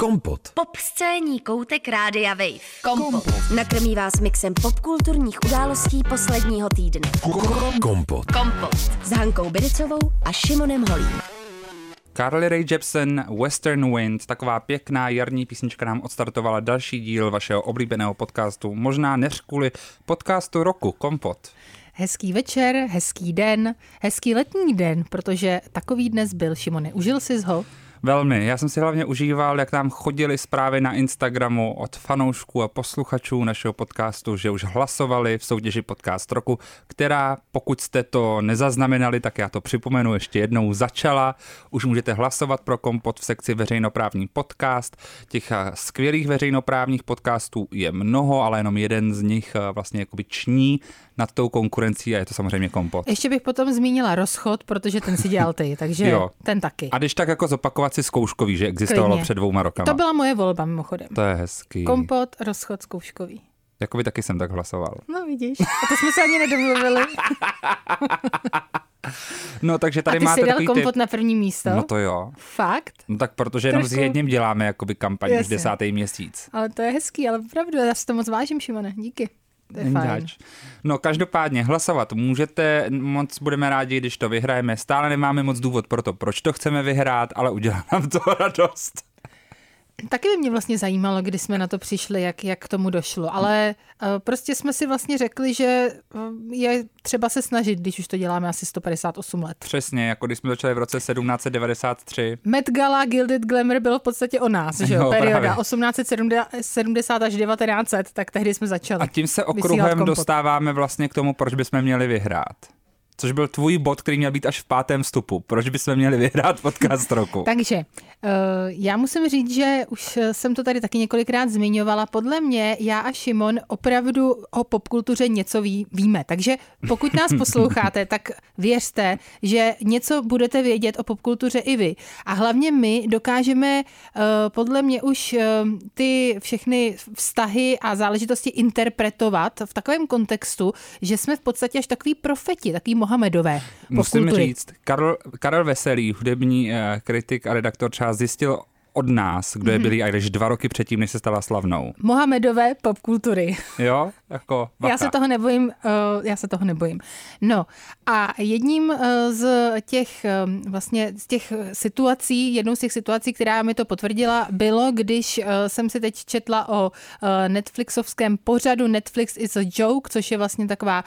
Kompot. Pop scéní koutek Rádia Wave. Kompot. Nakrmí vás mixem popkulturních událostí posledního týdne. Kompot. Kompot. S Hankou Bericovou a Šimonem Holím. Carly Rae Jepsen, Western Wind, taková pěkná jarní písnička nám odstartovala další díl vašeho oblíbeného podcastu, možná než kvůli podcastu roku Kompot. Hezký večer, hezký den, hezký letní den, protože takový dnes byl, Šimone. Užil jsi ho? Velmi. Já jsem si hlavně užíval, jak nám chodili zprávy na Instagramu od fanoušků a posluchačů našeho podcastu, že už hlasovali v soutěži Podcast roku, která, pokud jste to nezaznamenali, tak já to připomenu ještě jednou, začala. Už můžete hlasovat pro kompot v sekci veřejnoprávní podcast. Těch eh, skvělých veřejnoprávních podcastů je mnoho, ale jenom jeden z nich eh, vlastně jakoby ční nad tou konkurencí a je to samozřejmě kompot. Ještě bych potom zmínila rozchod, protože ten si dělal ty, takže Jo. ten taky. A když tak jako zopakovat si zkouškový, že existovalo Klidně. před dvouma rokama. To byla moje volba mimochodem. To je hezký. Kompot, rozchod, zkouškový. Jakoby taky jsem tak hlasoval. No vidíš, a to jsme se ani nedomluvili. No takže A tady ty máte jsi dal kompot typ. na první místo? No to jo. Fakt? No tak protože jenom s Trošku- jedním děláme jakoby kampaň už Jasně. desátý měsíc. Ale to je hezký, ale opravdu, já si to moc vážím, Šimone, díky. Zač. No každopádně hlasovat můžete, moc budeme rádi, když to vyhrajeme. Stále nemáme moc důvod pro to, proč to chceme vyhrát, ale udělá nám to radost. Taky by mě vlastně zajímalo, kdy jsme na to přišli, jak, jak k tomu došlo. Ale uh, prostě jsme si vlastně řekli, že uh, je třeba se snažit, když už to děláme asi 158 let. Přesně, jako když jsme začali v roce 1793. Met Gala Gilded Glamour bylo v podstatě o nás, že jo, No, perioda právě. 1870 až 1900, tak tehdy jsme začali. A tím se okruhem dostáváme vlastně k tomu, proč bychom měli vyhrát. Což byl tvůj bod, který měl být až v pátém vstupu. Proč bychom měli vyhrát podcast roku? Takže uh, já musím říct, že už jsem to tady taky několikrát zmiňovala. Podle mě já a Šimon opravdu o popkultuře něco ví, víme. Takže pokud nás posloucháte, tak věřte, že něco budete vědět o popkultuře i vy. A hlavně my dokážeme uh, podle mě už uh, ty všechny vztahy a záležitosti interpretovat v takovém kontextu, že jsme v podstatě až takový profeti, takový Mohamedové Musím popkultury. říct, Karel, Karel Veselý, hudební eh, kritik a redaktor třeba zjistil od nás, kdo je Mhm. Billie Eilish dva roky předtím, než se stala slavnou. Mohamedové popkultury. Jo? Jako Já se toho nebojím, uh, já se toho nebojím. No a jedním uh, z těch um, vlastně z těch situací, jednou z těch situací, která mi to potvrdila, bylo, když jsem si teď četla o Netflixovském pořadu Netflix is a joke, což je vlastně taková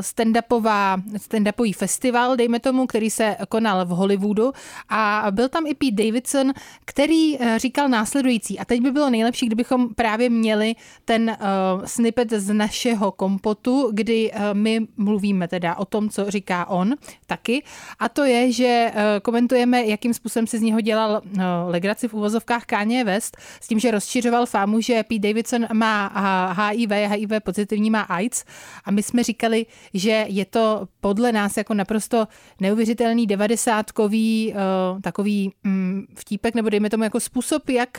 stand-upová, stand-upový festival, dejme tomu, který se konal v Hollywoodu a byl tam i Pete Davidson, který uh, říkal následující a teď by bylo nejlepší, kdybychom právě měli ten uh, snippet z našeho kompotu, kdy uh, my mluvíme teda o tom, co říká on taky. A to je, že uh, komentujeme, jakým způsobem si z něho dělal uh, legraci v uvozovkách Kanye West, s tím, že rozšiřoval fámu, že Pete Davidson má HIV, HIV pozitivní má AIDS. A my jsme říkali, že je to podle nás jako naprosto neuvěřitelný devadesátkový uh, takový um, vtípek, nebo dejme tomu jako způsob, jak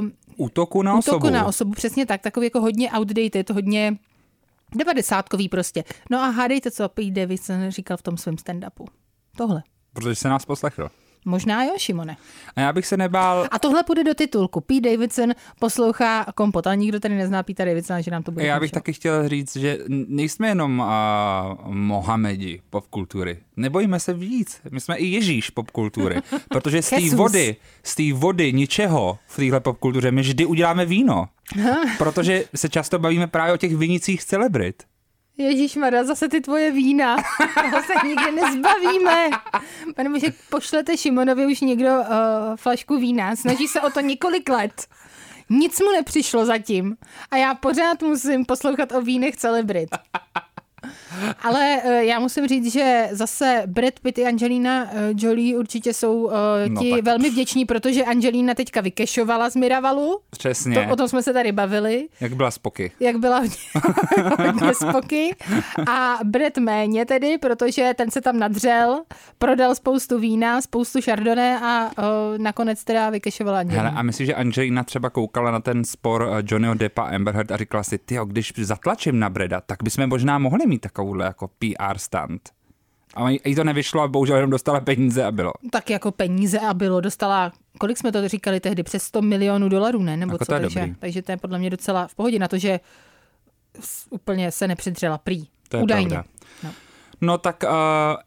uh, Útoku na útoku osobu. na osobu, přesně tak, takový jako hodně outdated, hodně devadesátkový prostě. No a hádejte, co Pete Davidson říkal v tom svém stand-upu. Tohle. Protože se nás poslechl. Možná jo, Šimone. A já bych se nebál, A tohle půjde do titulku. Pete Davidson poslouchá kompot, ale nikdo tady nezná Pete Davidsona, že nám to bude já bych taky chtěl říct, že nejsme jenom uh, Mohamedi popkultury. Nebojíme se víc. My jsme i Ježíš popkultury. Protože z té vody, z té vody ničeho v téhle popkultuře my vždy uděláme víno. Protože se často bavíme právě o těch vinicích celebrit. Ježíš Mara, zase ty tvoje vína. Toho se nikdy nezbavíme. Pane bože, pošlete Šimonovi už někdo uh, flašku vína. Snaží se o to několik let. Nic mu nepřišlo zatím. A já pořád musím poslouchat o vínech celebrit. Ale eh, já musím říct, že zase Brad Pitt i Angelina eh, Jolie určitě jsou eh, No ti tak. velmi vděční, protože Angelina teďka vykešovala z Miravalu. Přesně. To, o tom jsme se tady bavili Jak byla spoky. jak byla hodně, spoky. A Brett méně tedy, protože ten se tam nadřel, prodal spoustu vína, spoustu chardonnay a o, nakonec teda vykešovala Hele, Angelina. a myslíš, že Angelina třeba koukala na ten spor Johnnyho Deppa a Amber Heard a říkala si, ty když zatlačím na Breda, tak bychom možná mohli mít takovouhle jako PR stand. A jí to nevyšlo a bohužel jenom dostala peníze a bylo. Tak jako peníze a bylo, dostala, kolik jsme to říkali tehdy, přes 100 milionů dolarů, ne? Nebo Jako co, to takže, dobrý. takže to je podle mě docela v pohodě na to, že úplně se nepředřela prý. To je Údajně. pravda. No. No tak uh,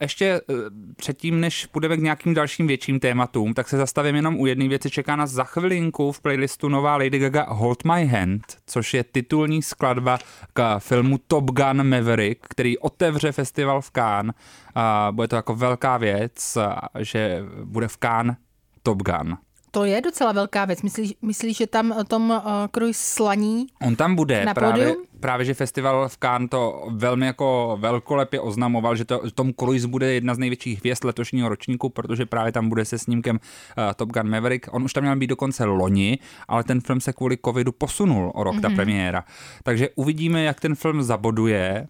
ještě uh, předtím, než půjdeme k nějakým dalším větším tématům, tak se zastavím jenom u jedné věci. Čeká nás za chvilinku v playlistu nová Lady Gaga Hold My Hand, což je titulní skladba k filmu Top Gun Maverick, který otevře festival v Cannes. Uh, bude to jako velká věc, uh, že bude v Cannes Top Gun. To je docela velká věc. Myslíš, myslíš že tam Tom uh, Cruise slaní? On tam bude, Na právě, pódium? právě že festival v Cannes to velmi jako velkolepě oznamoval, že to, Tom Cruise bude jedna z největších hvězd letošního ročníku, protože právě tam bude se snímkem uh, Top Gun Maverick. On už tam měl být dokonce loni, ale ten film se kvůli covidu posunul o rok, mm-hmm. ta premiéra. Takže uvidíme, jak ten film zaboduje.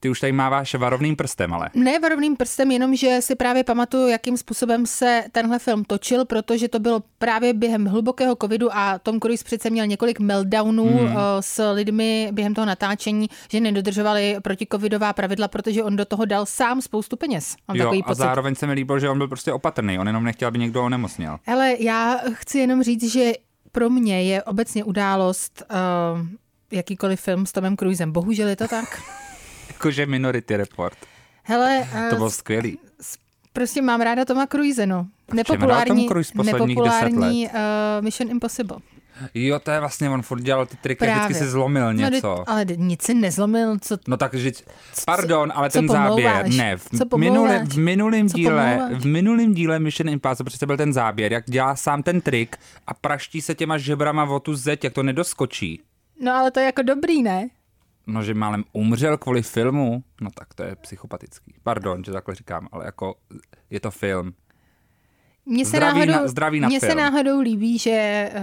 Ty už tady máváš varovným prstem, ale. Ne varovným prstem, jenom že si právě pamatuju, jakým způsobem se tenhle film točil, protože to bylo právě během hlubokého covidu a Tom Cruise přece měl několik meltdownů hmm. s lidmi během toho natáčení, že nedodržovali protikovidová pravidla, protože on do toho dal sám spoustu peněz. Mám Jo, takový a pocit. zároveň se mi líbilo, že on byl prostě opatrný. On jenom nechtěl, aby někdo onemocněl. Ale já chci jenom říct, že pro mě je obecně událost uh, jakýkoliv film s Tomem Cruisem. Bohužel je to tak. Jakože Minority Report. Hele, To uh, bylo skvělý. prostě mám ráda Toma Cruise, no. Nepopulární, Cruise nepopulární uh, Mission Impossible. Jo, to je vlastně, on furt dělal ty triky, Právě. vždycky si zlomil No, něco. teď- ale nic si nezlomil, co No takže, pardon, ale co ten záběr, pomlouváš? ne, v, Co minule, v minulém Co díle, pomlouváš? v minulém díle Mission Impossible přece byl ten záběr, jak dělá sám ten trik a praští se těma žebrama o tu zeď, jak to nedoskočí. No ale to je jako dobrý, ne? No, že málem umřel kvůli filmu, no tak to je psychopatický. Pardon, že takhle říkám, ale jako je to film. Mně se, Zdraví náhodou, na- zdraví na mně se náhodou líbí, že uh,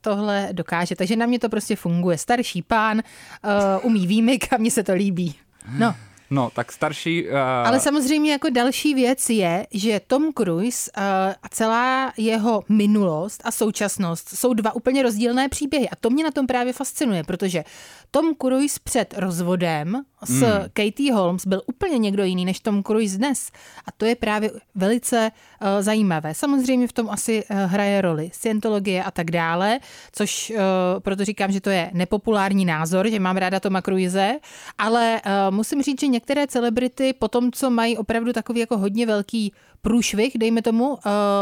tohle dokáže, takže na mě to prostě funguje. Starší pán uh, umí výmyk a mně se to líbí. No, No, tak starší... Uh, ale samozřejmě jako další věc je, že Tom Cruise uh, a celá jeho minulost a současnost jsou dva úplně rozdílné příběhy a to mě na tom právě fascinuje, protože Tom Cruise před rozvodem s Hmm. Katie Holmes byl úplně někdo jiný než Tom Cruise dnes a to je právě velice uh, zajímavé. Samozřejmě v tom asi uh, hraje roli scientologie a tak dále, což uh, proto říkám, že to je nepopulární názor, že mám ráda Toma Cruise, ale uh, musím říct, že některé celebrity po tom, co mají opravdu takový jako hodně velký průšvih, dejme tomu, uh,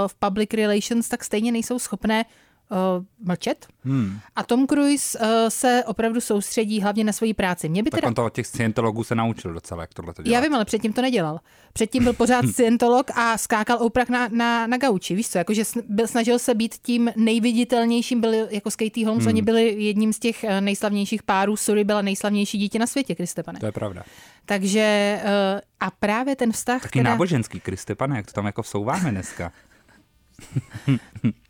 v public relations, tak stejně nejsou schopné mlčet. Hmm. A Tom Cruise uh, se opravdu soustředí hlavně na svoji práci. Mě by tak teda... on to od těch scientologů se naučil docela, jak tohle to dělat. Já vím, ale předtím to nedělal. Předtím byl pořád scientolog a skákal Oprah na, na, na gauči, víš co, jakože byl, snažil se být tím nejviditelnější, byli jako s Katie Holmes, hmm. oni byli jedním z těch eh, nejslavnějších párů, Suri byla nejslavnější dítě na světě, Kristepane. To je pravda. Takže eh, a právě ten vztah, Taky teda, náboženský, Kriste, pane, jak to tam jako vsouváme dneska.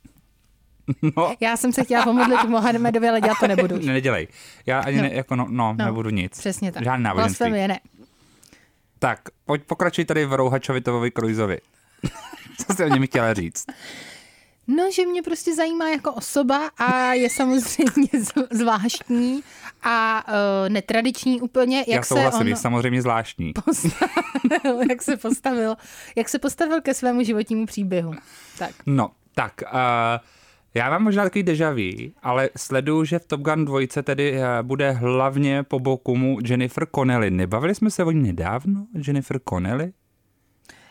no, já jsem se chtěla pomodlit Mohamedovi, ale dělat to nebudu. ne, nedělej. Já ani No. ne, jako no, no, No, nebudu nic. Přesně tak. Žádný náboženství. Blasfemie, ne. Tak, pojď pokračuj tady v Rouhačovi Tovovi Kruizovi. Co jsi o něm chtěla říct? No, že mě prostě zajímá jako osoba a je samozřejmě zvláštní a uh, netradiční úplně, jak Já se souhlasím, je samozřejmě zvláštní. postavil, jak se postavil, jak se postavil ke svému životnímu příběhu. Tak. No, tak, uh, já mám možná takový deja vu, ale sleduju, že v Top Gun 2 tedy uh, bude hlavně po boku mu Jennifer Connelly. Nebavili jsme se o ní nedávno, Jennifer Connelly?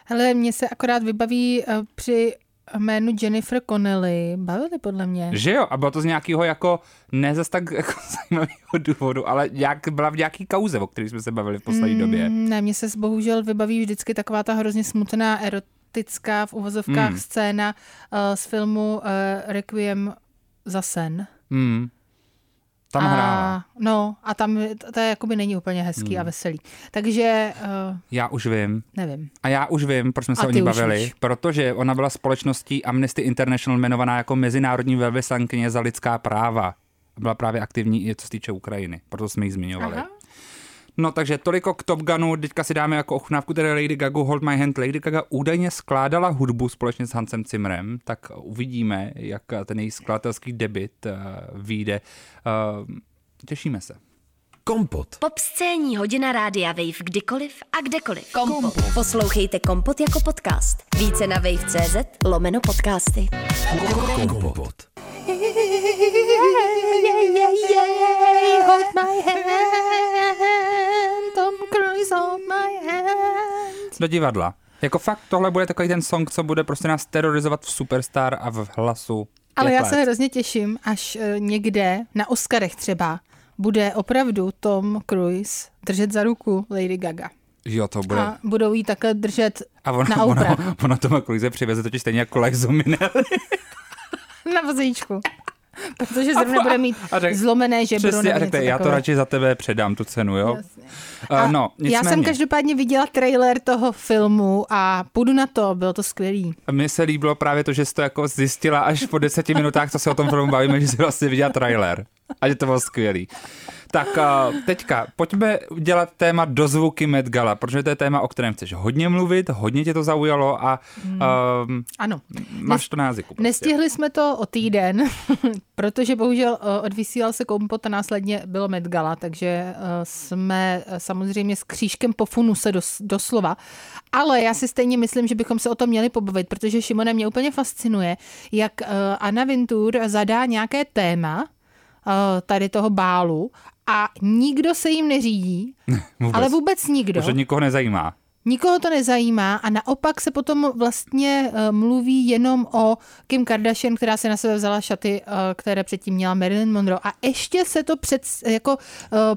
Hele, mně se akorát vybaví uh, při jménu Jennifer Connelly, bavili podle mě. Že jo, a bylo to z nějakého jako, ne zas tak jako zajímavého důvodu, ale nějak, byla v nějaký kauze, o který jsme se bavili v poslední době. Mm, ne, mně se bohužel vybaví vždycky taková ta hrozně smutná erotická v uvozovkách Mm. scéna uh, z filmu uh, Requiem za sen. Hmm. Tam a, hrála. No, a tam to, je jakoby není úplně hezký Hmm. a veselý. Takže uh, Já už vím. nevím. A já už vím, proč jsme se A o ní už bavili. víš. Protože ona byla společností Amnesty International jmenovaná jako mezinárodní velvyslankyně za lidská práva. Byla právě aktivní i co se týče Ukrajiny. Proto jsme ji zmiňovali. Aha. No takže toliko k Top Gunu, teďka si dáme jako ochutnávku tedy Lady Gaga Hold My Hand. Lady Gaga údajně skládala hudbu společně s Hansem Zimmerem, tak uvidíme, jak ten její skladatelský debit uh, vyjde. Uh, těšíme se. Kompot. Pop scéní hodina rádia Wave kdykoliv a kdekoliv. Kompot. Poslouchejte Kompot jako podcast. Více na wave.cz lomeno podcasty. Kompot. Hold my hand, Hold my hand. Do divadla. Jako fakt tohle bude takový ten song, co bude prostě nás terorizovat v Superstar a v hlasu. Ale já let. se hrozně těším, až eh, někde na Oscarech třeba bude opravdu Tom Cruise držet za ruku Lady Gaga. Jo, to bude. A budou jí takhle držet A ono, na ono, Oprah. ono Toma Cruise přiveze totiž stejně jako Minelli. na vozíčku. Protože zrovna bude mít a řek- zlomené žebro Přesně, a něco já to radši za tebe předám tu cenu, jo? Jasně. Uh, no, nicméně, Já jsem každopádně viděla trailer toho filmu a půjdu na to, bylo to skvělý. Mně se líbilo právě to, že jsi to jako zjistila až po deseti minutách, co se o tom filmu bavíme, že jsi vlastně viděla trailer. A že to bylo skvělý. Tak uh, teďka, pojďme dělat téma dozvuky Met Gala, protože to je téma, o kterém chceš hodně mluvit, hodně tě to zaujalo a um, Ano. máš to na jazyku. Prostě. Nestihli jsme to o týden, protože bohužel eh, odvysílal se kompot a následně bylo Met Gala, takže eh, jsme eh, samozřejmě s křížkem po funuse dos, doslova. Ale já si stejně myslím, že bychom se o tom měli pobavit, protože Šimone mě úplně fascinuje, jak eh, Anna Vintur zadá nějaké téma eh, tady toho bálu a nikdo se jim neřídí, Vůbec. ale vůbec nikdo. Protože nikoho nezajímá. Nikoho to nezajímá a naopak se potom vlastně uh, mluví jenom o Kim Kardashian, která se na sebe vzala šaty, uh, které předtím měla Marilyn Monroe. A ještě se to před, jako uh,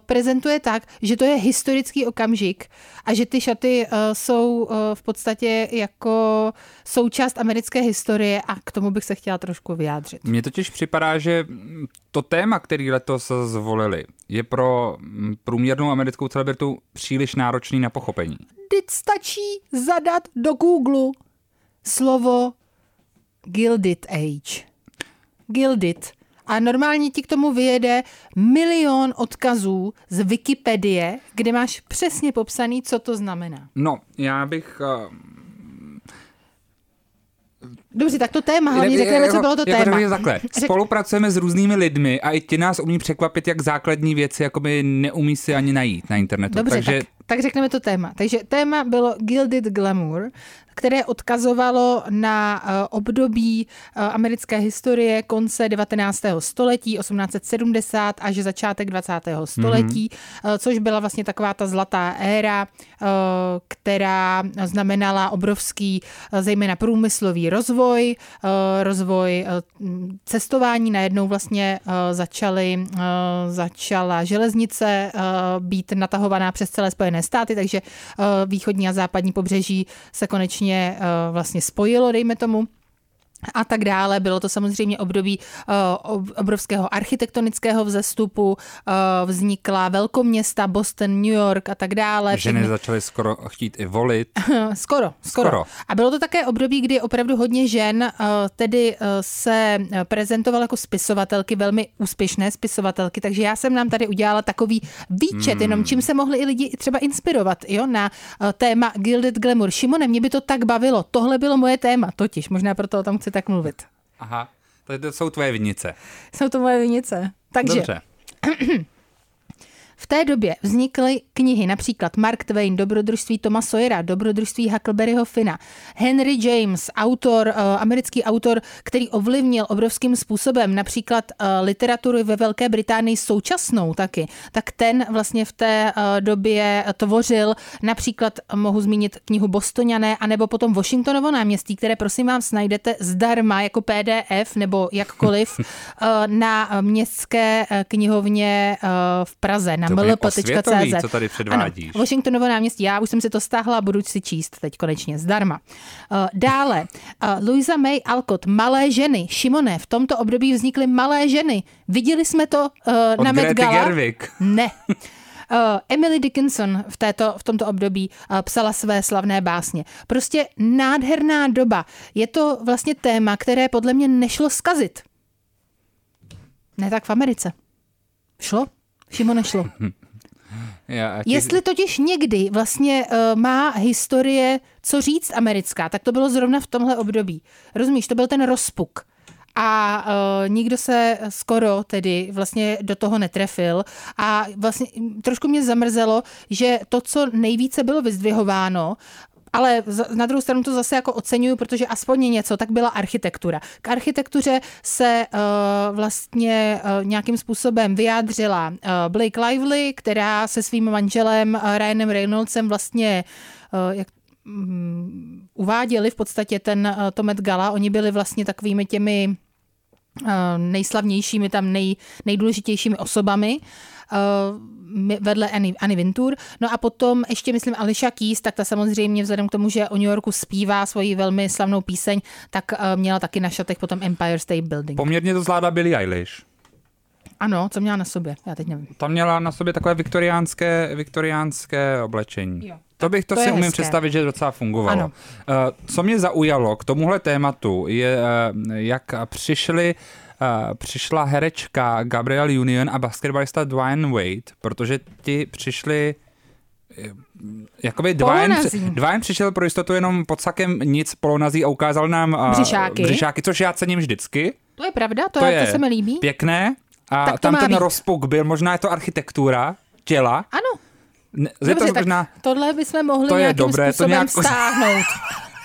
prezentuje tak, že to je historický okamžik a že ty šaty uh, jsou uh, v podstatě jako součást americké historie a k tomu bych se chtěla trošku vyjádřit. Mně totiž připadá, že to téma, který letos zvolili, je pro mm, průměrnou americkou celebritu příliš náročný na pochopení. Teď stačí zadat do Google slovo Gilded Age. Gilded. A normálně ti k tomu vyjede milion odkazů z Wikipedie, kde máš přesně popsaný, co to znamená. No, já bych... Uh, Dobře, tak to téma, hlavně Ne, řekneme, co jako- bylo to jako téma. řekněme takhle. Spolupracujeme s různými lidmi a i ti nás umí překvapit, jak základní věci jakoby neumí si ani najít na internetu. Dobře, Takže tak, tak řekneme to téma. Takže téma bylo Gilded Glamour, které odkazovalo na uh, období uh, americké historie konce 19. století, 1870 až začátek 20. století, mm-hmm. což byla vlastně taková ta zlatá éra, která znamenala obrovský, zejména průmyslový rozvoj, rozvoj cestování. Najednou vlastně začaly, začala železnice být natahovaná přes celé Spojené státy, takže uh, východní a západní pobřeží se konečně uh, vlastně spojilo, dejme tomu a tak dále. Bylo to samozřejmě období uh, obrovského architektonického vzestupu, uh, vznikla velkoměsta, Boston, New York a tak dále. ženy začaly skoro chtít i volit. skoro, skoro, Skoro. A bylo to také období, kdy opravdu hodně žen uh, tedy se prezentovaly jako spisovatelky, velmi úspěšné spisovatelky, takže já jsem nám tady udělala takový výčet, hmm. jenom čím se mohli i lidi třeba inspirovat jo, na téma Gilded Glamour. Šimone, mě by to tak bavilo, tohle bylo moje téma, totiž, možná proto o tom chci tak mluvit. Aha, to, jsou tvoje vinice. Jsou to moje vinice. Takže Dobře. V té době vznikly knihy například Mark Twain, Dobrodružství Toma Sawyera, Dobrodružství Huckleberryho Fina, Henry James, autor, uh, americký autor, který ovlivnil obrovským způsobem například uh, literaturu ve Velké Británii současnou taky, tak ten vlastně v té uh, době tvořil. Například, mohu zmínit knihu Bostoniané, anebo potom Washingtonovo náměstí, které prosím vám najdete zdarma jako PDF nebo jakkoliv na městské knihovně v Praze, na je mlp.cz. co tady předvádíš. Ano, Washingtonovo náměstí, já už jsem si to stáhla budu si číst teď konečně, zdarma. Uh, dále, uh, Louisa May Alcott, Malé ženy. Šimone, v tomto období vznikly Malé ženy. Viděli jsme to uh, Od na Met Gala? Gerwig. Ne. Uh, Emily Dickinson v, této, v tomto období uh, psala své slavné básně. Prostě nádherná doba. Je to vlastně téma, které podle mě nešlo skazit. Ne tak v Americe. Šlo? Šimo nešlo. Já, ti- Jestli totiž někdy vlastně uh, má historie co říct americká, tak to bylo zrovna v tomhle období. Rozumíš, to byl ten rozpuk. a uh, nikdo se skoro tedy vlastně do toho netrefil a vlastně trošku mě zamrzelo, že to, co nejvíce bylo vyzdvihováno, ale na druhou stranu to zase jako oceňuju, protože aspoň něco, tak byla architektura. K architektuře se uh, vlastně uh, nějakým způsobem vyjádřila uh, Blake Lively, která se svým manželem uh, Ryanem Reynoldsem vlastně uh, jak um, uváděli v podstatě ten uh, to Met Gala. Oni byli vlastně takovými těmi nejslavnějšími, tam nej, nejdůležitějšími osobami vedle Annie, Annie Vintur. No a potom ještě, myslím, Alicia Keys, tak ta samozřejmě vzhledem k tomu, že o New Yorku zpívá svoji velmi slavnou píseň, tak uh, měla taky na šatech potom Empire State Building. Poměrně to zvládá Billie Eilish. Ano, co měla na sobě? Já teď nevím. Tam měla na sobě takové viktoriánské, viktoriánské oblečení. Jo. To bych to, to si umím hezké. představit, že docela fungovalo. Ano. Eh, co mě zaujalo k tomuhle tématu je, eh, jak přišli uh, přišla herečka Gabrielle Union a basketbalista Dwayne Wade, protože ti přišli eh, Jakoby Dwayne, Dwayne přišel pro jistotu jenom pod sakem nic polonazí a ukázal nám uh, břišáky. břišáky, což já cením vždycky. To je pravda, to, to, je, to se mi líbí. Pěkné. A tak tam ten být. rozpuk byl, možná je to architektura těla. Ano. Ne, Dobře, to možná, tohle bychom mohli to je nějakým dobré, způsobem to nějak... stáhnout.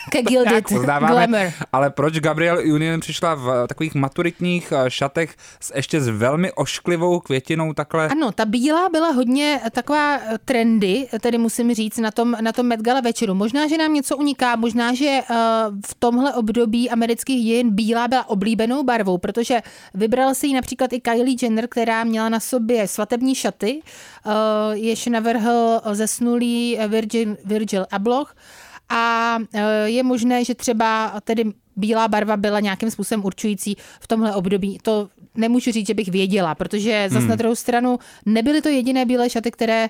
Ke Gilded Glamour. Ale proč Gabriel Union přišla v takových maturitních eh, šatech s ještě s velmi ošklivou květinou takhle? Ano, ta bílá byla hodně taková eh, trendy, tedy musím říct, na tom, na tom Met Gala večeru. Možná, že nám něco uniká, možná, že v tomhle období amerických dějin bílá byla oblíbenou barvou, protože vybral si ji například i Kylie Jenner, která měla na sobě svatební šaty, jež navrhl zesnulý Virgil, Virgil Abloh a e, je možné, že třeba tedy bílá barva byla nějakým způsobem určující v tomhle období. To nemůžu říct, že bych věděla, protože zase hmm. na druhou stranu nebyly to jediné bílé šaty, které e,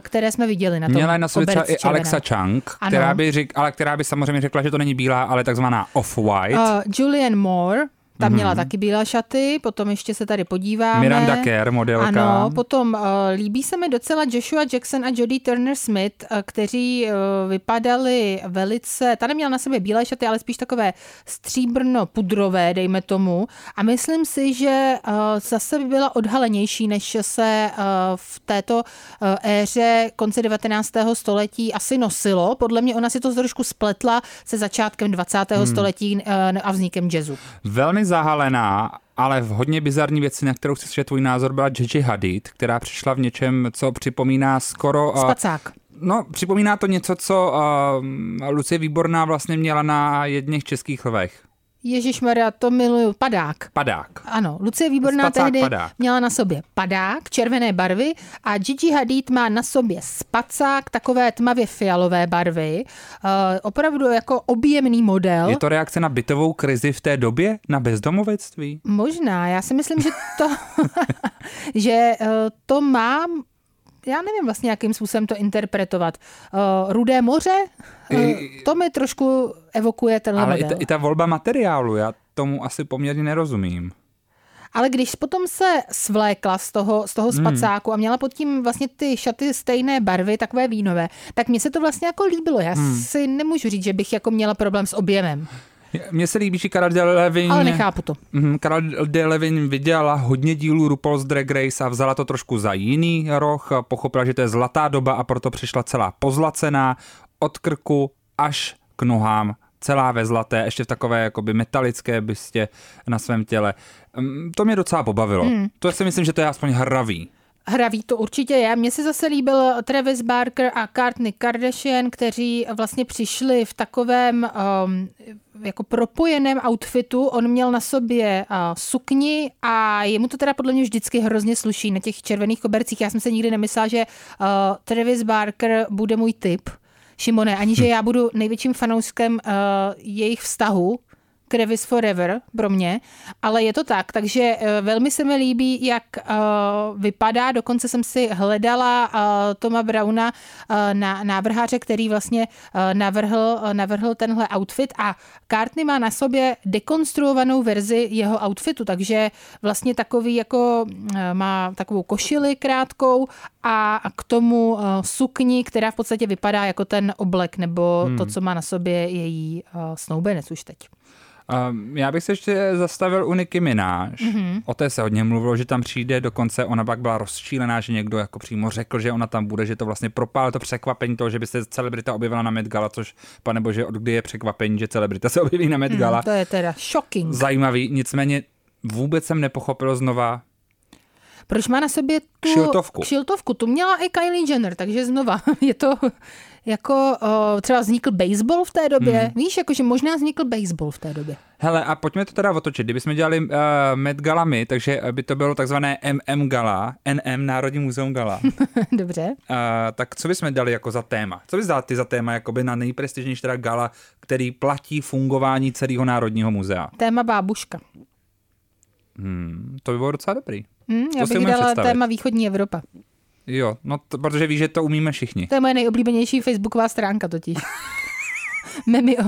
které jsme viděli na tom Měla na sobě třeba i Alexa Chang, která by, řek, ale která by samozřejmě řekla, že to není bílá, ale takzvaná off-white. Uh, Julian Moore, ta mm-hmm. měla taky bílé šaty, potom ještě se tady podíváme. Miranda Kerr, modelka. Ano, potom uh, líbí se mi docela Joshua Jackson a Jodie Turner Smith, uh, kteří uh, vypadali velice, ta neměla na sebe bílé šaty, ale spíš takové stříbrno-pudrové, dejme tomu. A myslím si, že uh, zase by byla odhalenější, než se uh, v této uh, éře konce 19. století asi nosilo. Podle mě ona si to trošku spletla se začátkem 20. Hmm. století uh, a vznikem jazzu. Velmi zahalená, ale v hodně bizarní věci, na kterou si slyšet tvůj názor, byla Gigi Hadid, která přišla v něčem, co připomíná skoro... Spacák. Uh, no, připomíná to něco, co uh, Lucie Výborná vlastně měla na jedných českých lvech. Ježíš Maria, to miluju. Padák. Padák. Ano, Lucie Výborná Spacák tehdy padák. měla na sobě padák, červené barvy a Gigi Hadid má na sobě spacák, takové tmavě fialové barvy. Uh, opravdu jako objemný model. Je to reakce na bytovou krizi v té době, na bezdomovectví? Možná, já si myslím, že to, že uh, to má já nevím vlastně, jakým způsobem to interpretovat. Uh, Rudé moře? Uh, to mi trošku evokuje ten Ale model. i ta, i ta volba materiálu, já tomu asi poměrně nerozumím. Ale když potom se svlékla z toho, z toho hmm. spacáku hmm. a měla pod tím vlastně ty šaty stejné barvy, takové vínové, tak mně se to vlastně jako líbilo. Já hmm. si nemůžu říct, že bych jako měla problém s objemem. Mně se líbí, že Karel Delevin... Ale nechápu to. Mm, Karel Delevin viděla hodně dílů RuPaul's Drag Race a vzala to trošku za jiný roh, pochopila, že to je zlatá doba a proto přišla celá pozlacená od krku až k nohám celá ve zlaté, ještě v takové jakoby metalické bystě na svém těle. Mm, to mě docela pobavilo. Hmm. To si myslím, že to je aspoň hravý. Hraví to určitě je. Mně se zase líbil Travis Barker a Courtney Kardashian, kteří vlastně přišli v takovém um, jako propojeném outfitu. On měl na sobě uh, sukni a jemu to teda podle mě vždycky hrozně sluší na těch červených kobercích. Já jsem se nikdy nemyslela, že uh, Travis Barker bude můj typ. Šimone, ani že hm. já budu největším fanouškem uh, jejich vztahu, Crevis Forever pro mě, ale je to tak, takže eh, velmi se mi líbí, jak eh, vypadá, dokonce jsem si hledala eh, Toma Brauna na návrháře, který vlastně navrhl, navrhl tenhle outfit a Cartney má na sobě dekonstruovanou verzi jeho outfitu, takže vlastně takový jako má takovou košili krátkou a k tomu sukni, která v podstatě vypadá jako ten oblek nebo hmm. to, co má na sobě její snoubenec už teď. Um, já bych se ještě zastavil u Nicky. Mhm. Mm-hmm. O té se hodně mluvilo, že tam přijde, dokonce ona pak byla rozčílená, že někdo jako přímo řekl, že ona tam bude, že to vlastně propál to překvapení toho, že by se celebrita objevila na Met Gala, což, pane bože, od kdy je překvapení, že celebrita se objeví na Met Gala. Hmm, to je teda shocking. Zajímavý, nicméně vůbec jsem nepochopil znova, Proč má na sobě tu Kšiltovku. kšiltovku? Tu měla i Kylie Jenner, takže znova je to jako o, třeba vznikl baseball v té době. Hmm. Víš, jakože možná vznikl baseball v té době. Hele, a pojďme to teda otočit. Kdybychom dělali uh, Met Gala my, takže by to bylo takzvané MM Gala, NM, Národní muzeum Gala. uh, Dobře. tak co bychom dali jako za téma? Co bys dal ty za téma jakoby na nejprestižnější teda gala, který platí fungování celého Národního muzea? Téma bábuška. Hmm, to by bylo docela dobrý. Hm, já bych dala představit. téma východní Evropa. Jo, no to, protože víš, že to umíme všichni. To je moje nejoblíbenější facebooková stránka totiž. Memy o,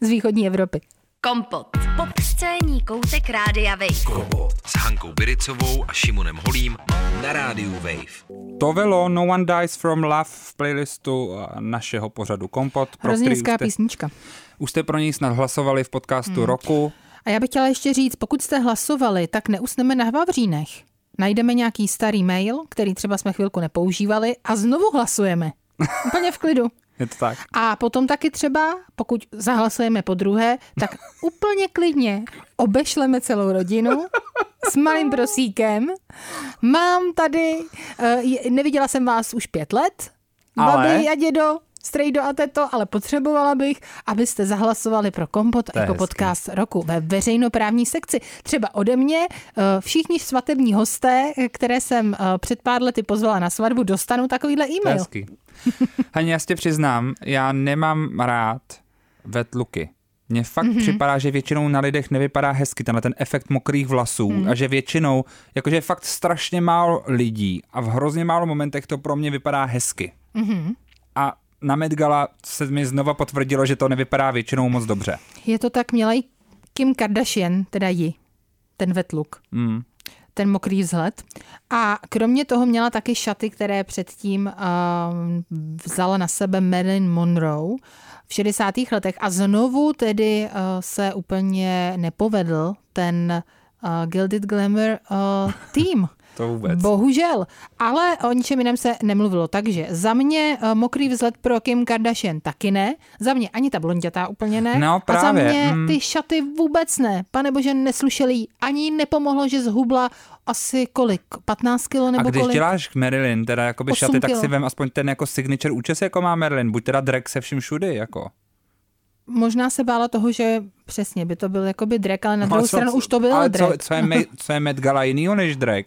z východní Evropy. Kompot. Pop scéní koutek Rádia Wave. Kompot s Hankou Biricovou a Šimonem Holím na rádiu Wave. To velo No One Dies From Love v playlistu našeho pořadu Kompot. Pro Hrozně hezká už jste, písnička. už jste pro něj snad hlasovali v podcastu hmm. roku. A já bych chtěla ještě říct, pokud jste hlasovali, tak neusneme na Vavřínech. Najdeme nějaký starý mail, který třeba jsme chvilku nepoužívali a znovu hlasujeme. Úplně v klidu. Je to tak? A potom taky třeba, pokud zahlasujeme po druhé, tak úplně klidně obešleme celou rodinu s malým prosíkem. Mám tady, eh, neviděla jsem vás už pět let, Ale? babi a dědo, strejdo a teto, ale potřebovala bych, abyste zahlasovali pro Kompot To jako hezký. podcast roku ve veřejnoprávní sekci. Třeba ode mě eh, všichni svatební hosté, které jsem eh, před pár lety pozvala na svatbu, dostanou takovýhle e-mail. hezký. Haně, já si tě přiznám, já nemám rád vetluky. Mně fakt mm-hmm. připadá, že většinou na lidech nevypadá hezky tenhle ten efekt mokrých vlasů mm. a že většinou, jakože je fakt strašně málo lidí a v hrozně málo momentech to pro mě vypadá hezky. Mm-hmm. A na Met Gala se mi znova potvrdilo, že to nevypadá většinou moc dobře. Je to tak, měla i Kim Kardashian, teda ji, ten vetluk, Mm. ten mokrý vzhled. A kromě toho měla taky šaty, které předtím um, vzala na sebe Marilyn Monroe v 60. letech a znovu tedy uh, se úplně nepovedl ten uh, Gilded Glamour uh, tým. To vůbec. Bohužel, ale o ničem jiném se nemluvilo. Takže za mě uh, mokrý vzhled pro Kim Kardashian taky ne, za mě ani ta blondětá úplně ne. No, A za právě, mě mm. ty šaty vůbec ne. Pane bože, neslušeli jí. Ani nepomohlo, že zhubla asi kolik? 15 kilo A nebo když kolik? děláš k Marilyn, teda jakoby šaty, tak kilo. si vem aspoň ten jako signature účes, jako má Marilyn. Buď teda drag se vším všudy, jako. Možná se bála toho, že přesně by to byl jakoby drag, ale na No, druhou co- stranu už to byl ale drag. Co, co, je, co je Met Gala jinýho než drag?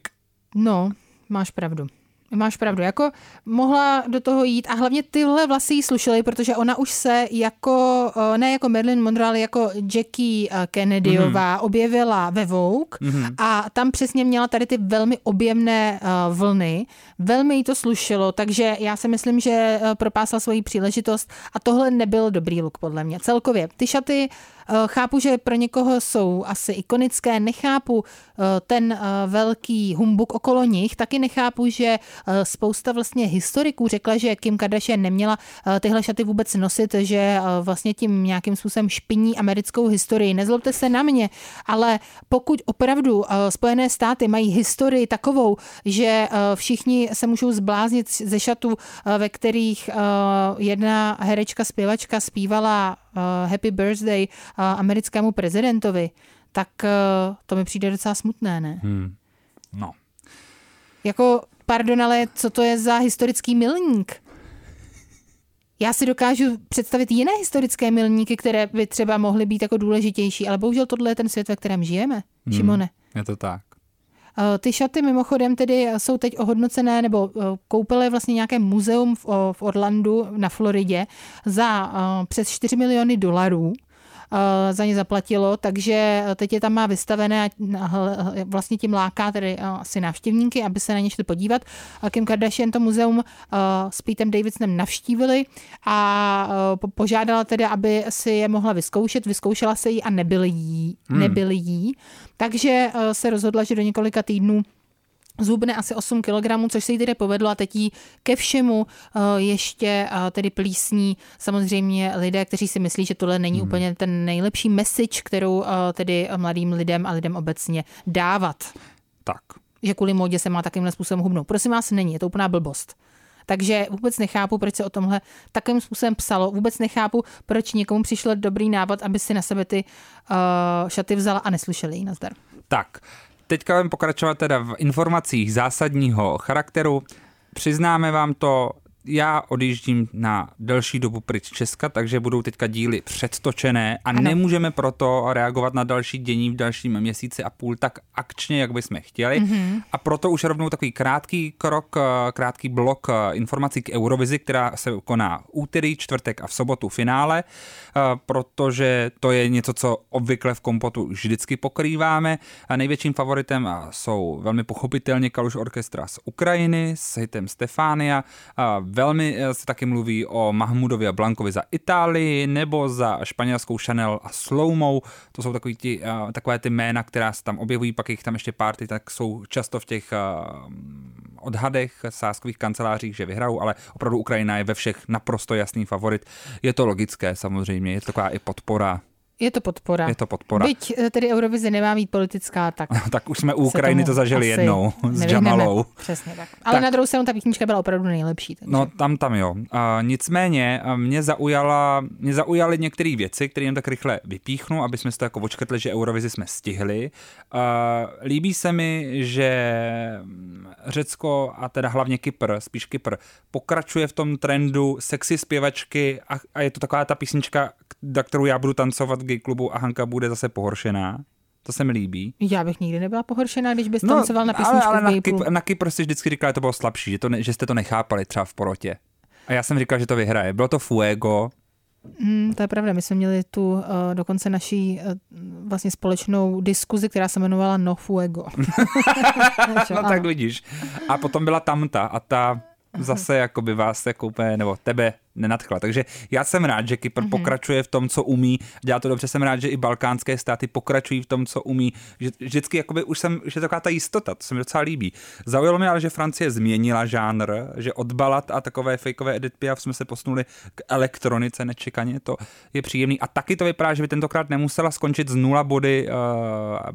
No, máš pravdu. Máš pravdu, jako mohla do toho jít a hlavně tyhle vlasy jí slušely, protože ona už se jako, eh, ne jako Marilyn Monroe, ale jako Jackie eh, Kennedyová Mhm. mm. objevila ve Vogue mm. a tam přesně měla tady ty velmi objemné eh, vlny, velmi jí to slušelo, takže já si myslím, že propásla svoji příležitost a tohle nebyl dobrý look podle mě. Celkově ty šaty chápu, že pro někoho jsou asi ikonické, nechápu eh, ten eh, velký humbuk okolo nich, taky nechápu, že eh, spousta vlastně historiků řekla, že Kim Kardashian neměla eh, tyhle šaty vůbec nosit, že eh, vlastně tím nějakým způsobem špiní americkou historii. Nezlobte se na mě, ale pokud opravdu eh, Spojené státy mají historii takovou, že eh, všichni se můžou zbláznit ze šatů, eh, ve kterých eh, jedna herečka, zpěvačka zpívala eh, Happy Birthday eh, americkému prezidentovi, tak eh, to mi přijde docela smutné, ne? Hmm. No. Jako, pardon, ale co to je za historický milník? Já si dokážu představit jiné historické milníky, které by třeba mohly být jako důležitější, ale bohužel tohle je ten svět, ve kterém žijeme, Šimone. Je to tak. Eh, Ty šaty mimochodem tedy jsou teď ohodnocené, nebo eh, koupily vlastně nějaké muzeum v, Orlandu na Floridě za eh, přes 4 miliony dolarů. eh, za ně zaplatilo, takže teď je tam má vystavené a hl- vlastně tím láká tedy eh, asi návštěvníky, aby se na ně šli podívat. A Kim Kardashian to muzeum eh, s Petem Davidsonem navštívili a eh, po- požádala tedy, aby si je mohla vyzkoušet. Vyzkoušela se jí a nebyly jí. Hmm. Nebyly jí. Takže eh, se rozhodla, že do několika týdnů zhubne asi 8 kg, což se jí tedy povedlo a teď jí ke všemu uh, ještě uh, tedy plísní samozřejmě lidé, kteří si myslí, že tohle není hmm. úplně ten nejlepší message, kterou uh, tedy mladým lidem a lidem obecně dávat. Tak. Že kvůli módě se má takovýmhle způsobem hubnout. Prosím vás, není, je to úplná blbost. Takže vůbec nechápu, proč se o tomhle takovým způsobem psalo. Vůbec nechápu, proč někomu přišel dobrý návod, aby si na sebe ty uh, šaty vzala a neslyšeli jí. Nazdar. Tak, teďka budeme pokračovat teda v informacích zásadního charakteru. Přiznáme vám to, já odjíždím na delší dobu pryč Česka, takže budou teďka díly předtočené a ano. nemůžeme proto reagovat na další dění v dalším měsíci a půl tak akčně, jak bychom chtěli. Mm-hmm. A proto už rovnou takový krátký krok, eh, krátký blok eh, informací k Eurovizi, která se koná úterý, čtvrtek a v sobotu finále, protože to je něco, co obvykle v kompotu vždycky pokrýváme. A největším favoritem jsou velmi pochopitelně Kaluš Orchestra z Ukrajiny s hitem Stefania, Velmi eh, se taky mluví o Mahmudovi a Blankovi za Itálii nebo za španělskou Chanel a Slowmo. To jsou takový ti, uh, takové ty jména, která se tam objevují, pak jich tam ještě párty, tak jsou často v těch uh, odhadech sáskových kancelářích, že vyhrajou, ale opravdu Ukrajina je ve všech naprosto jasný favorit. Je to logické samozřejmě, je to taková i podpora je to podpora. Je to podpora. Byť eh, tedy Eurovize nemá být politická, tak... tak už jsme u Ukrajiny to zažili jednou s Jamalou. Přesně tak. Ale tak. na druhou stranu ta písnička byla opravdu nejlepší. Takže... No tam, tam jo. A nicméně mě, zaujala, mě zaujaly některé věci, které jen tak rychle vypíchnu, aby jsme si to jako očkrtli, že Eurovizi jsme stihli. A líbí se mi, že Řecko a teda hlavně Kypr, spíš Kypr, pokračuje v tom trendu sexy zpěvačky a, a je to taková ta písnička, na kterou já budu tancovat gay klubu a Hanka bude zase pohoršená. To se mi líbí. Já bych nikdy nebyla pohoršená, když bys no, tancoval na písničku ale, ale na, Kypr, na Kypr si vždycky říkala, že to bylo slabší, že, to ne, že jste to nechápali třeba v porotě. A já jsem říkal, že to vyhraje. Bylo to Fuego, Mm, to je pravda, my jsme měli tu uh, dokonce naší uh, vlastně společnou diskuzi, která se jmenovala No Fuego. no tak vidíš. A potom byla Tamta a ta zase jako by vás jako úplně, nebo tebe nenadchla. Takže já jsem rád, že Kypr mm-hmm. pokračuje v tom, co umí, dělá to dobře, jsem rád, že i balkánské státy pokračují v tom, co umí, že vždycky jakoby už jsem, že taková ta jistota, to se mi docela líbí. Zaujalo mě ale, že Francie změnila žánr, že od balad a takové fakeové Edith Piaf jsme se posunuli k elektronice nečekaně, to je příjemný. A taky to vypadá, že by tentokrát nemusela skončit z nula body uh,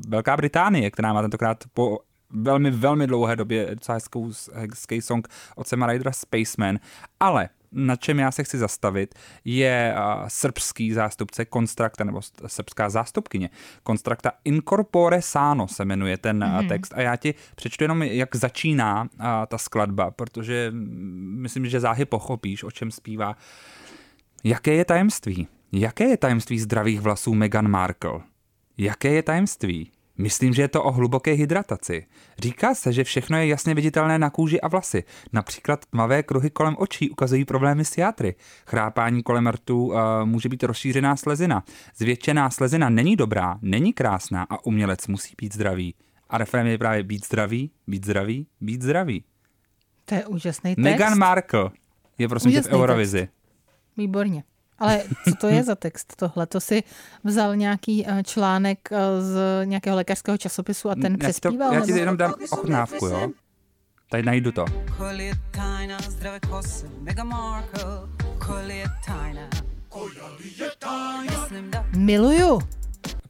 Velká Británie, která má tentokrát po velmi, velmi dlouhé době docela hezkou, hezký song od Sema Rydera Spaceman, ale na čem já se chci zastavit, je uh, srbský zástupce Konstrakta, nebo srbská zástupkyně Konstrakta Incorpore Sano se jmenuje ten mm-hmm. text a já ti přečtu jenom, jak začíná uh, ta skladba, protože myslím, že záhy pochopíš, o čem zpívá. Jaké je tajemství? Jaké je tajemství zdravých vlasů Meghan Markle? Jaké je tajemství? Myslím, že je to o hluboké hydrataci. Říká se, že všechno je jasně viditelné na kůži a vlasy. Například tmavé kruhy kolem očí ukazují problémy s játry. Chrápání kolem rtu uh, může být rozšířená slezina. Zvětšená slezina není dobrá, není krásná a umělec musí být zdravý. A refrém je právě být zdravý, být zdravý, být zdravý. To je úžasný text. Meghan Markle je prosím v Eurovizi. Text. Výborně. Ale co to je za text tohle? To si vzal nějaký eh, článek eh, z nějakého lékařského časopisu a ten přespíval? Já ti jenom dám ochutnávku, jo? Tady najdu to. Miluju.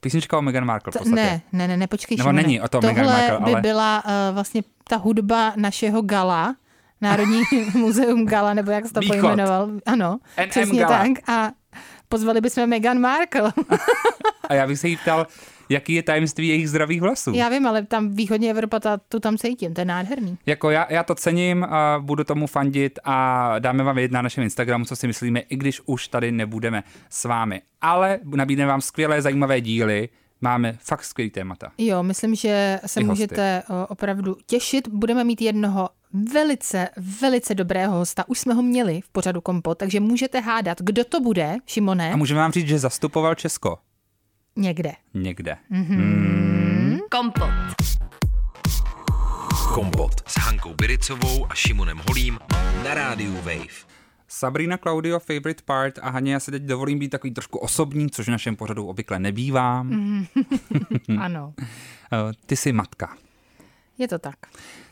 Písnička o Meghan Markle. To, ne, ne, ne, ne, počkej. Nebo není o tom Meghan Markle, ale... by byla uh, vlastně ta hudba našeho gala, Národní muzeum Gala, nebo jak se to Východ. pojmenoval. Ano, NM přesně Gala. tak. A pozvali bychom Meghan Markle. a já bych se jí ptal, jaký je tajemství jejich zdravých vlasů. Já vím, ale tam východní Evropa, ta, tu tam cítím, to je nádherný. Jako já, já to cením, a budu tomu fandit a dáme vám vědět na našem Instagramu, co si myslíme, i když už tady nebudeme s vámi. Ale nabídneme vám skvělé, zajímavé díly, máme fakt skvělý témata. Jo, myslím, že se I můžete hosty. opravdu těšit. Budeme mít jednoho velice, velice dobrého hosta. Už jsme ho měli v pořadu Kompot, takže můžete hádat, kdo to bude, Šimone. A můžeme vám říct, že zastupoval Česko. Někde. Někde. Mm-hmm. Mm. Kompot. Kompot s Hankou Biricovou a Šimonem Holím na rádiu Wave. Sabrina Claudio Favorite Part a Haně, já si teď dovolím být takový trošku osobní, což v našem pořadu obvykle nebývám. Mm. ano. Ty jsi matka. Je to tak.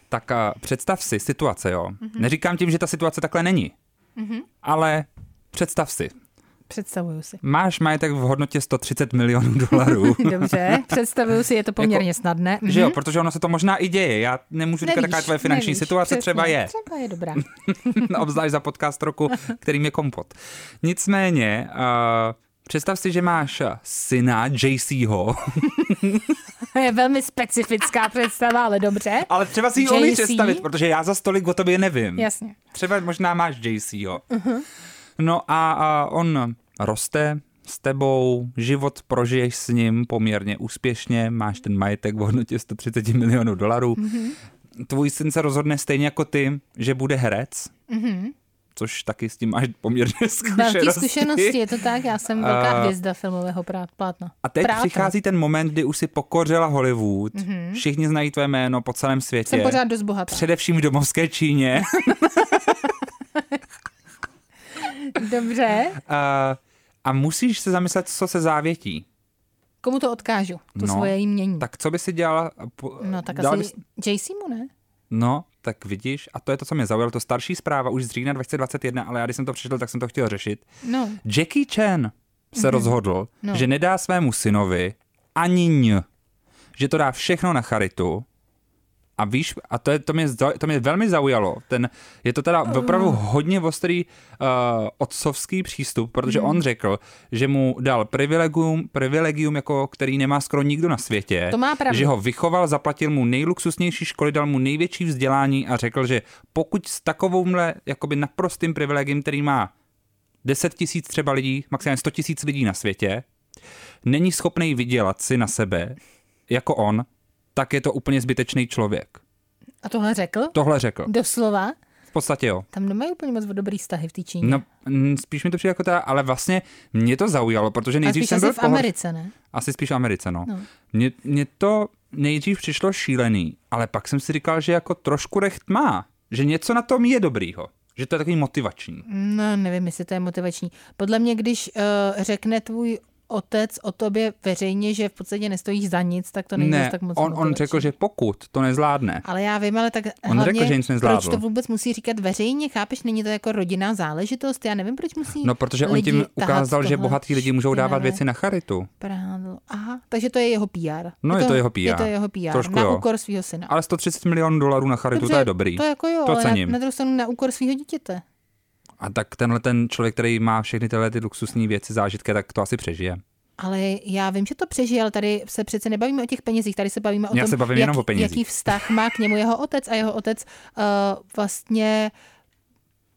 tak a, představ si situace, jo. Mhm. Neříkám tím, že ta situace takhle není, ale představ si. Představuju si. Máš majetek v hodnotě 130 milionů dolarů. Dobře, představuju si, je to poměrně snadné. Mhm. Že jo, protože ono se to možná i děje. Já nemůžu říkat, Nevíš, jaká tvoje finanční nevíš, situace přesně. třeba je. Třeba je dobrá. Obzvlášť za podcast roku, kterým je kompot. Nicméně, uh, představ si, že máš syna JCho, je velmi specifická představa, ale dobře. ale třeba si ji umíš představit, protože já za stolik o tobě nevím. Jasně. Třeba možná máš JCho. No a, a on roste s tebou, život prožiješ s ním poměrně úspěšně, máš ten majetek v hodnotě 130 milionů dolarů. Tvůj syn se rozhodne stejně jako ty, že bude herec, což taky s tím máš poměrně zkušenosti. Velký zkušenosti, je to tak, já jsem velká A- hvězda filmového plátna. A teď Práta. přichází ten moment, kdy už si pokořila Hollywood, všichni znají tvé jméno po celém světě. Jsem pořád dost bohatá. Především v domovské Číně. Dobře. a, a musíš se zamyslet, co se závětí. Komu to odkážu? To No, svoje jmění. Tak co by si dělala? po- no tak asi bys- JC mu ne? No, tak vidíš, a to je to, co mě zaujalo, to starší zpráva už z října 2021, ale já když jsem to přečetl, tak jsem to chtěl řešit. No, Jackie Chan se rozhodl, No. že nedá svému synovi ani ň, že to dá všechno na charitu. A víš, a to, je, to, mě, to mě velmi zaujalo, ten, je to teda opravdu hodně ostrý uh, otcovský přístup, protože on řekl, že mu dal privilegium, privilegium jako který nemá skoro nikdo na světě, To má pravdu. že ho vychoval, zaplatil mu nejluxusnější školy, dal mu největší vzdělání a řekl, že pokud s takovouhle jakoby naprostým privilegiem, který má 10 tisíc třeba lidí, maximálně 100 tisíc lidí na světě, není schopný vydělat si na sebe, jako on, tak je to úplně zbytečný člověk. a tohle řekl? Tohle řekl. Doslova? V podstatě jo. Tam nemají úplně moc dobrý vztahy v té Číně. No, spíš mi to přijde jako ta, ale vlastně mě to zaujalo, protože nejdřív jsem byl v Americe, ne? Asi spíš v Americe, no. No. Mně, mně to nejdřív přišlo šílený, ale pak jsem si říkal, že jako trošku recht má, že něco na tom je dobrýho, že to je takový motivační. No, nevím, jestli to je motivační. Podle mě, když uh, řekne tvůj otec o tobě veřejně, že v podstatě nestojíš za nic, tak to není ne, tak moc on, on řekl, že pokud to nezvládne, Ale já vím, ale tak On hlavně, řekl, že nic nezvládl. proč to vůbec musí říkat veřejně, chápeš, není to jako rodinná záležitost, já nevím, proč musí no protože on tím ukázal, že bohatí lidi můžou dávat věci na charitu. prádlo. Aha, takže to je jeho PR. No, je to jeho PR. Je to jeho PR, Trošku na jo. úkor svého syna. Ale 130 milionů dolarů na charitu, to je dobrý. To jako jo, to cením. na, na druhou stranu na úkor svého dítěte. A tak tenhle ten člověk, který má všechny tyhle ty luxusní věci, zážitky, tak to asi přežije. Ale já vím, že to přežije, ale tady se přece nebavíme o těch penězích, tady se bavíme o Já tom, se bavím jak, jenom o penězích. jaký vztah má k němu jeho otec a jeho otec uh, vlastně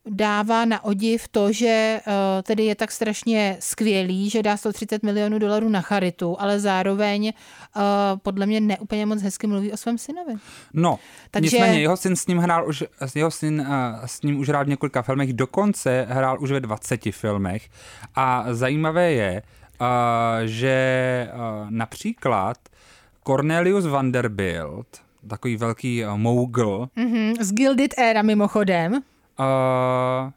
dává na odiv to, že uh, tedy je tak strašně skvělý, že dá 130 milionů dolarů na charitu, ale zároveň uh, podle mě neúplně moc hezky mluví o svém synovi. No, Takže- nicméně jeho syn s ním hrál už, jeho syn uh, s ním už hrál v několika filmech, dokonce hrál už ve 20 filmech a zajímavé je, že například Cornelius Vanderbilt, takový velký mogul, Mm-hmm. Z Gilded Era mimochodem. Uh,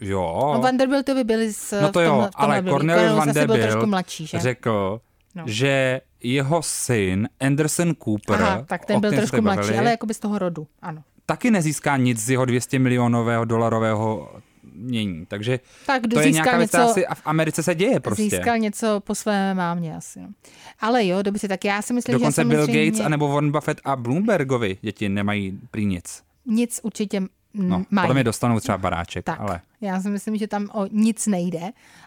jo, No, Vanderbiltovi byli s No to jo, tomhle ale. Cornelius Vanderbilt mladší, že? řekl, No. že jeho syn Anderson Cooper, Aha, tak ten byl trošku mladší, bavili, ale jakoby z toho rodu, ano. taky nezíská nic z jeho 200 milionového dolarového mění. Takže Tak to je nějaká věc, asi a v Americe se děje prostě. získal něco po své mámě asi. No. Ale jo, dobře, tak já si myslím, Dokonce že Bill samozřejmě Gates anebo Warren Buffett a Bloombergovi děti nemají prý nic. nic určitě No, no, mají. podle mě dostanou třeba baráček, Tak, ale já si myslím, že tam o nic nejde.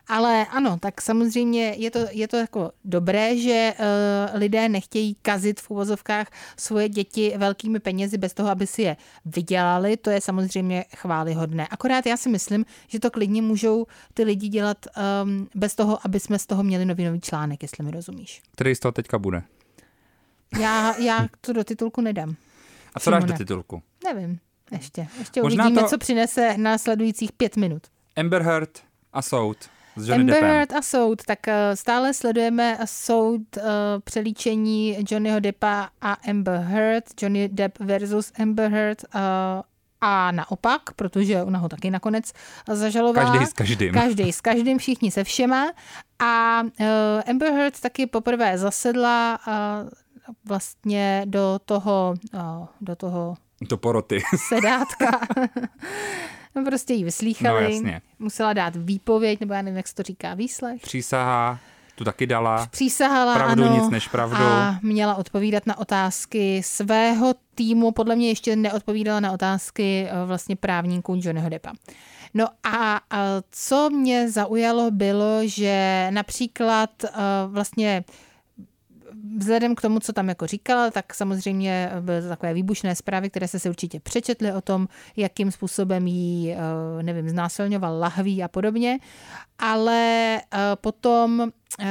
Ale ano, tak samozřejmě je to, je to jako dobré, že uh, lidé nechtějí kazit v uvozovkách svoje děti velkými penězi bez toho, aby si je vydělali. To je samozřejmě chválihodné. Akorát já si myslím, že to klidně můžou ty lidi dělat um, bez toho, aby jsme z toho měli novinový článek, jestli mi rozumíš. který z toho teďka bude. Já, já to do titulku nedám. A co dáš do titulku? Nevím. Ještě. Ještě Možná uvidíme, to- co přinese následujících pět minut. Amber Heard a soud s Johnny Amber. Heard a soud, tak eh, stále sledujeme soud uh, přelíčení Johnnyho Deppa a Amber Heard, Johnny Depp versus Amber Heard uh, a naopak, protože ona ho taky nakonec zažalovala. Každý s každým. Každý s každým, všichni se všema. A uh, Amber Heard taky poprvé zasedla uh, vlastně do toho, uh, do toho To poroty. sedátka. no prostě ji vyslýchali, No, jasně. musela dát výpověď, nebo já nevím, jak se to říká, výslech. Přísaha, tu taky dala. Přísahala, Pravdu, ano, nic než pravdu. A měla odpovídat na otázky svého týmu, podle mě ještě neodpovídala na otázky eh, vlastně právníků Johnnyho Deppa. No a eh, co mě zaujalo bylo, že například eh, vlastně vzhledem k tomu, co tam jako říkala, tak samozřejmě byly to takové výbušné zprávy, které se si určitě přečetly o tom, jakým způsobem jí, eh, nevím, znásilňoval lahví a podobně, ale eh, potom eh,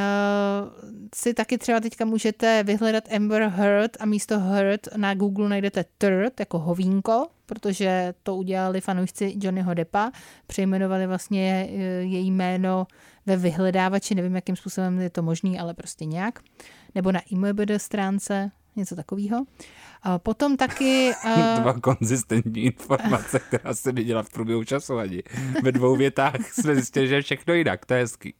si taky třeba teďka můžete vyhledat Amber Heard a místo Heard na Google najdete Turd jako hovínko, protože to udělali fanoušci Johnnyho Deppa, přejmenovali vlastně její jméno ve vyhledávači, nevím, jakým způsobem je to možný, ale prostě nějak. Nebo na IMDb stránce, něco takového. A potom taky... eh, Dva konzistentní informace, která se viděla v průběhu času ani. Ve dvou větách jsme zjistili, že je všechno jinak, to je hezký.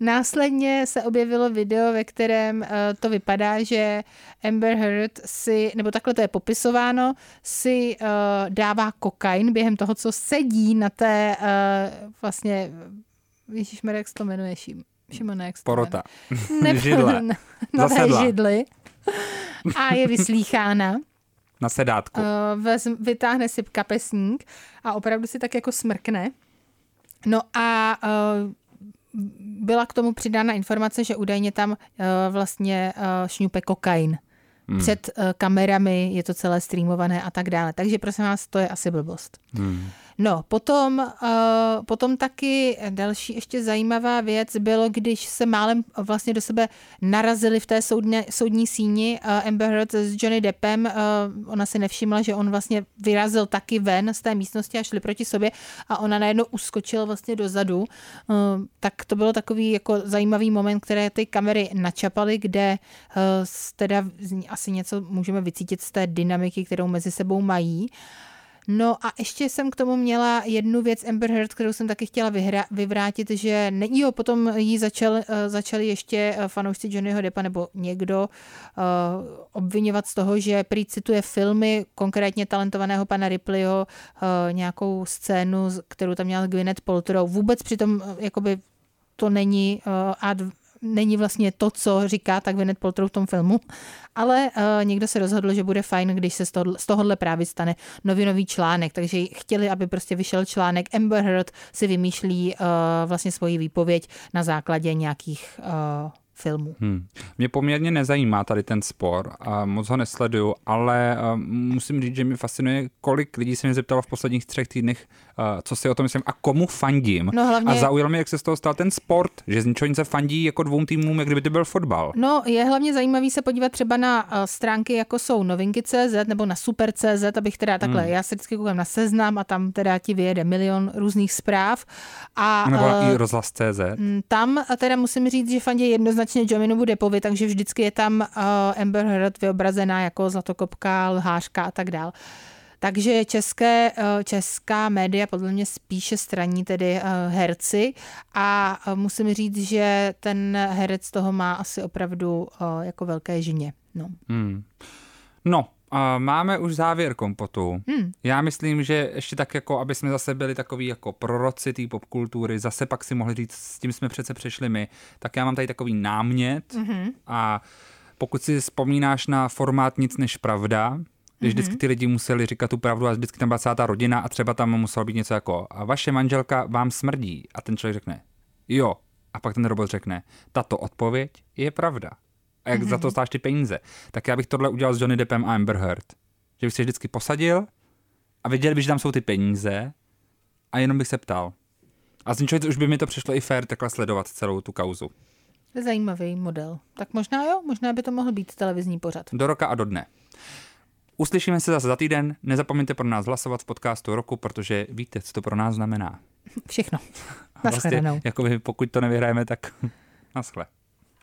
Následně se objevilo video, ve kterém uh, to vypadá, že Amber Heard si, nebo takhle to je popisováno, si uh, dává kokain během toho, co sedí na té uh, vlastně, ježišmarja, jak se to jmenuje, Šim, Šimone, jak se Porota. Ne, Židle. Na, Zasedla. židli. A je vyslýchána. Na sedátku. Uh, vez, vytáhne si kapesník a opravdu si tak jako smrkne. No a uh, byla k tomu přidána informace, že údajně tam uh, vlastně uh, šňupe kokain. Hmm. Před uh, kamerami je to celé streamované a tak dále. Takže prosím vás, to je asi blbost. Hmm. No, potom, uh, potom taky další ještě zajímavá věc bylo, když se málem vlastně do sebe narazili v té soudně, soudní síni uh, Amber Heard s Johnny Deppem. Uh, ona si nevšimla, že on vlastně vyrazil taky ven z té místnosti a šli proti sobě a ona najednou uskočila vlastně dozadu. Uh, tak to bylo takový jako zajímavý moment, které ty kamery načapaly, kde uh, teda asi něco můžeme vycítit z té dynamiky, kterou mezi sebou mají. No a ještě jsem k tomu měla jednu věc Amber Heard, kterou jsem taky chtěla vyhra- vyvrátit, že ne, jo, potom jí začal, uh, začali ještě uh, fanoušci Johnnyho Deppa nebo někdo uh, obvinovat z toho, že prý cituje filmy, konkrétně talentovaného pana Ripleyho, uh, nějakou scénu, kterou tam měla Gwyneth Paltrow. Vůbec přitom uh, jakoby to není uh, ad, není vlastně to, co říká tak Gwyneth Paltrow v tom filmu, ale uh, někdo se rozhodl, že bude fajn, když se z, toho, z tohohle právě stane novinový článek, takže chtěli, aby prostě vyšel článek. Amber Heard si vymýšlí uh, vlastně svoji výpověď na základě nějakých uh, filmů. Hmm. Mě poměrně nezajímá tady ten spor a moc ho nesleduju, ale uh, musím říct, že mě fascinuje, kolik lidí se mě zeptalo v posledních třech týdnech, uh, co si o tom myslím a komu fandím. No hlavně- A zaujal mě, jak se z toho stal ten sport, že z ničeho nic se fandí jako dvou týmům, jak kdyby to byl fotbal. No, je hlavně zajímavý se podívat třeba na uh, stránky, jako jsou novinky.cz nebo na super.cz, abych teda takhle, hmm. já se vždycky koukám na seznam a tam teda ti vyjede milion různých zpráv. A, Nebo eh, i rozhlas.cz. Mm, Tam teda musím říct, že fandí jednoznačně Jominovu Depovi, takže vždycky je tam uh, Amber Heard vyobrazená jako zlatokopka, lhářka a tak dál. Takže české, uh, česká média podle mě spíše straní tedy uh, herci a musím říct, že ten herec toho má asi opravdu jako velké žině. No. Hmm. No, máme už závěr kompotu. Hmm. Já myslím, že ještě tak jako, aby jsme zase byli takový jako proroci té popkultury, zase pak si mohli říct, s tím jsme přece přešli my, tak já mám tady takový námět Mhm. a pokud si vzpomínáš na formát Nic než pravda, když vždycky ty lidi museli říkat tu pravdu a vždycky tam byla celá ta rodina a třeba tam muselo být něco jako a vaše manželka vám smrdí a ten člověk řekne jo a pak ten robot řekne tato odpověď je pravda a jak za to stáš ty peníze. Tak já bych tohle udělal s Johnny Deppem a Amber Heard. Že bych se vždycky posadil a věděl bych, že tam jsou ty peníze a jenom bych se ptal. A z ničeho už by mi to přišlo i fér takhle sledovat celou tu kauzu. Zajímavý model. Tak možná jo, možná by to mohl být televizní pořad. Do roka a do dne. Uslyšíme se zase za týden. Nezapomeňte pro nás hlasovat v podcastu roku, protože víte, co to pro nás znamená. Všechno. Vlastně, Naschledanou. jakoby, pokud to nevyhrajeme, tak naschle.